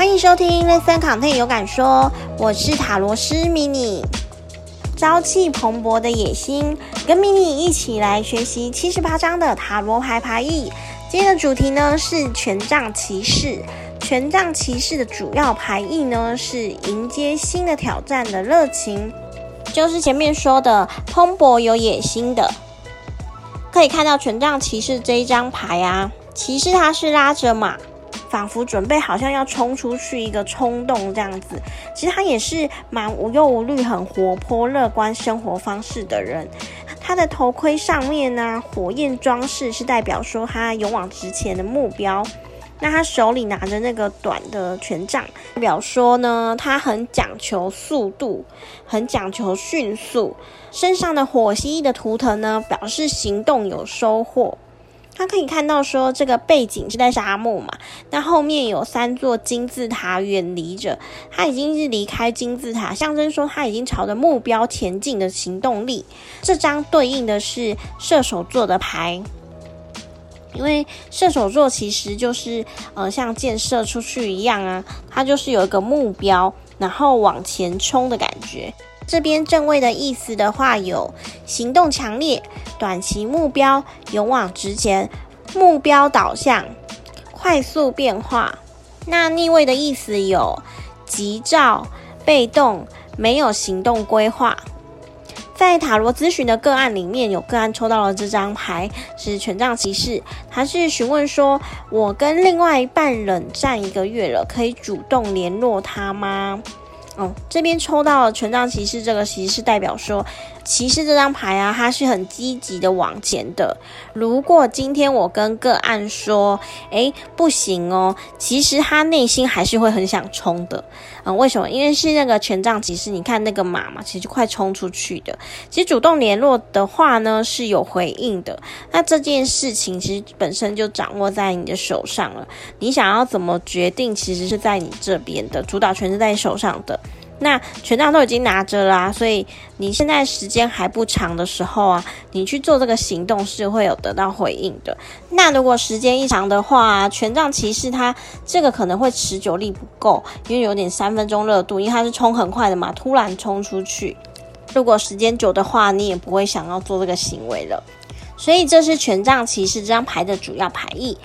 欢迎收听《ListenContent 有感说》，我是塔罗师迷你，朝气蓬勃的野心，跟迷你一起来学习七十八张的塔罗牌牌意。今天的主题呢是权杖骑士，权杖骑士的主要牌意呢是迎接新的挑战的热情，就是前面说的蓬勃有野心的。可以看到权杖骑士这一张牌啊，骑士他是拉着马。仿佛准备好像要冲出去一个冲动这样子，其实他也是蛮无忧无虑、很活泼、乐观生活方式的人。他的头盔上面呢、火焰装饰是代表说他勇往直前的目标。那他手里拿着那个短的权杖，代表说呢，他很讲求速度，很讲求迅速。身上的火蜥蜴的图腾呢，表示行动有收获。他可以看到说，这个背景是在沙漠嘛，那后面有三座金字塔远离着，他已经是离开金字塔，象征说他已经朝着目标前进的行动力。这张对应的是射手座的牌，因为射手座其实就是呃像箭射出去一样啊，它就是有一个目标，然后往前冲的感觉。这边正位的意思的话，有行动强烈、短期目标、勇往直前、目标导向、快速变化。那逆位的意思有急躁、被动、没有行动规划。在塔罗咨询的个案里面，有个案抽到了这张牌，是权杖骑士，他是询问说：“我跟另外一半冷战一个月了，可以主动联络他吗？”哦，这边抽到了权杖骑士，这个其实是代表说，骑士这张牌啊，它是很积极的往前的。如果今天我跟个案说，诶，不行哦，其实他内心还是会很想冲的。嗯，为什么？因为是那个权杖骑士，你看那个马嘛，其实快冲出去的。其实主动联络的话呢，是有回应的。那这件事情其实本身就掌握在你的手上了。你想要怎么决定，其实是在你这边的，主导权是在你手上的。那权杖都已经拿着啦，所以你现在时间还不长的时候啊，你去做这个行动是会有得到回应的。那如果时间一长的话，权杖骑士他这个可能会持久力不够，因为有点三分钟热度，因为他是冲很快的嘛，突然冲出去。如果时间久的话，你也不会想要做这个行为了。所以这是权杖骑士这张牌的主要牌意。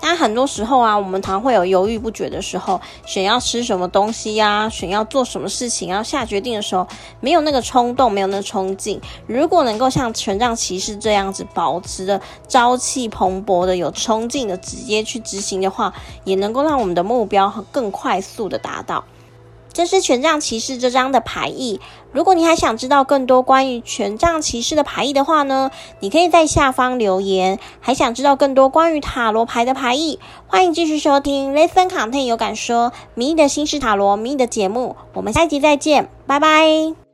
但很多时候啊，我们常会有犹豫不决的时候，选要吃什么东西呀、啊，选要做什么事情，要下决定的时候，没有那个冲动，没有那个冲劲。如果能够像权杖骑士这样子，保持着朝气蓬勃的、有冲劲的，直接去执行的话，也能够让我们的目标更快速的达到。这是权杖骑士这张的牌意。如果你还想知道更多关于权杖骑士的牌意的话呢，你可以在下方留言。还想知道更多关于塔罗牌的牌意，欢迎继续收听 ListenContent 有感说迷你的心事塔罗迷你的节目。我们下一集再见，拜拜。